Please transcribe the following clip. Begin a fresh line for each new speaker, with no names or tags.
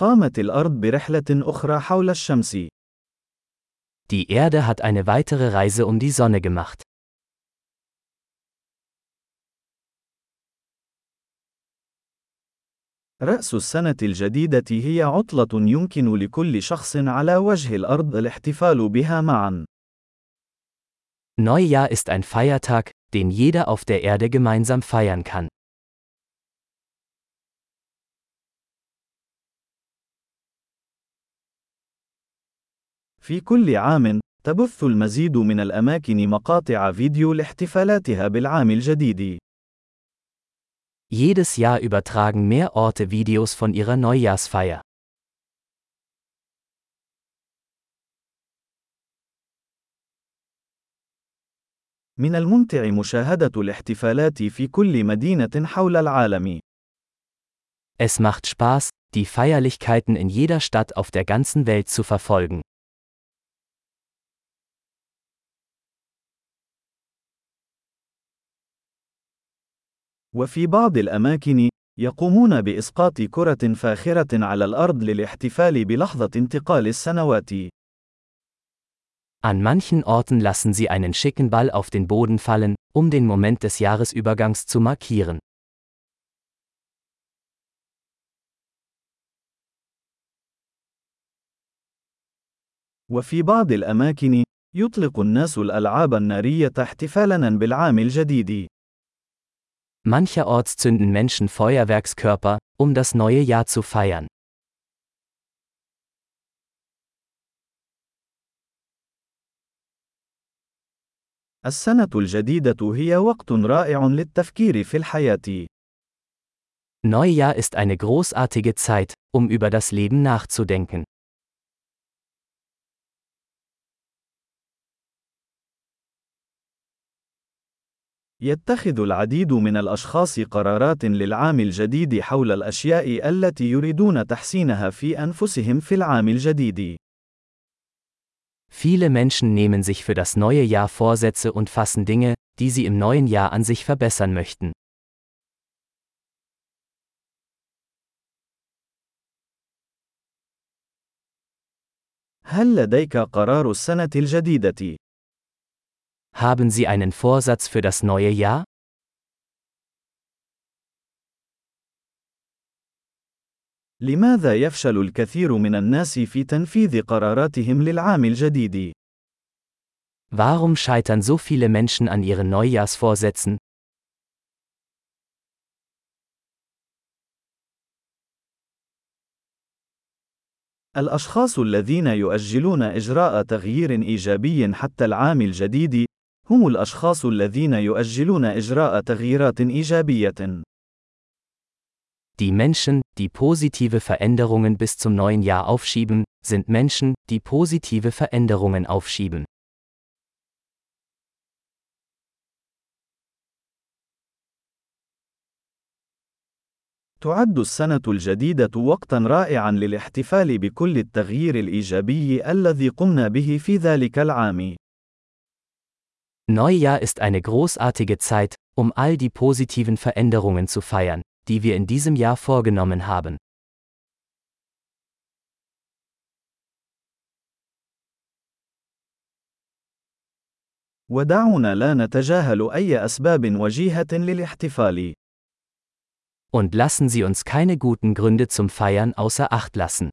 قامت الأرض برحلة أخرى حول الشمس.
Die Erde hat eine weitere Reise um die Sonne gemacht.
رأس السنة الجديدة هي عطلة يمكن لكل شخص على وجه الأرض الاحتفال بها معا.
Neujahr ist ein Feiertag, den jeder auf der Erde gemeinsam feiern kann.
في كل عام، تبث المزيد من الأماكن مقاطع فيديو لاحتفالاتها بالعام الجديد.
Jedes Jahr übertragen mehr Orte Videos von ihrer Neujahrsfeier.
من الممتع مشاهدة الاحتفالات في كل مدينة حول العالم.
Es macht Spaß, die Feierlichkeiten in jeder Stadt auf der ganzen Welt zu verfolgen.
وفي بعض الأماكن، يقومون بإسقاط كرة فاخرة على الأرض للاحتفال بلحظة انتقال السنوات.
An manchen Orten lassen sie einen schicken Ball auf den Boden fallen, um den Moment des Jahresübergangs zu markieren.
وفي بعض الأماكن، يطلق الناس الألعاب النارية احتفالاً بالعام الجديد.
Mancherorts zünden Menschen Feuerwerkskörper, um das neue Jahr zu feiern.
السنة الجديدة هي وقت رائع للتفكير في الحياة.
Neujahr ist eine großartige Zeit, um über das Leben nachzudenken.
يتخذ العديد من الأشخاص قرارات للعام الجديد حول الأشياء التي يريدون تحسينها في أنفسهم في العام الجديد.
Viele Menschen nehmen sich für das neue Jahr Vorsätze und fassen Dinge, die sie im neuen Jahr an sich verbessern möchten.
هل لديك قرار السنة الجديدة؟
Haben Sie einen Vorsatz für das neue Jahr?
لماذا يفشل الكثير من الناس في تنفيذ قراراتهم للعام الجديد؟
Warum scheitern so viele Menschen an ihren Neujahrsvorsätzen?
الأشخاص الذين يؤجلون إجراء تغيير إيجابي حتى العام الجديد، هم الأشخاص الذين يؤجلون إجراء تغييرات إيجابية.
Die Menschen, die positive Veränderungen bis zum neuen Jahr aufschieben, sind Menschen, die positive Veränderungen aufschieben.
تعد السنة الجديدة وقتًا رائعًا للاحتفال بكل التغيير الإيجابي الذي قمنا به في ذلك العام.
Neujahr ist eine großartige Zeit, um all die positiven Veränderungen zu feiern, die wir in diesem Jahr vorgenommen haben.
ودعونا لا نتجاهل أي أسباب وجيهة للاحتفال.
Und lassen Sie uns keine guten Gründe zum Feiern außer Acht lassen.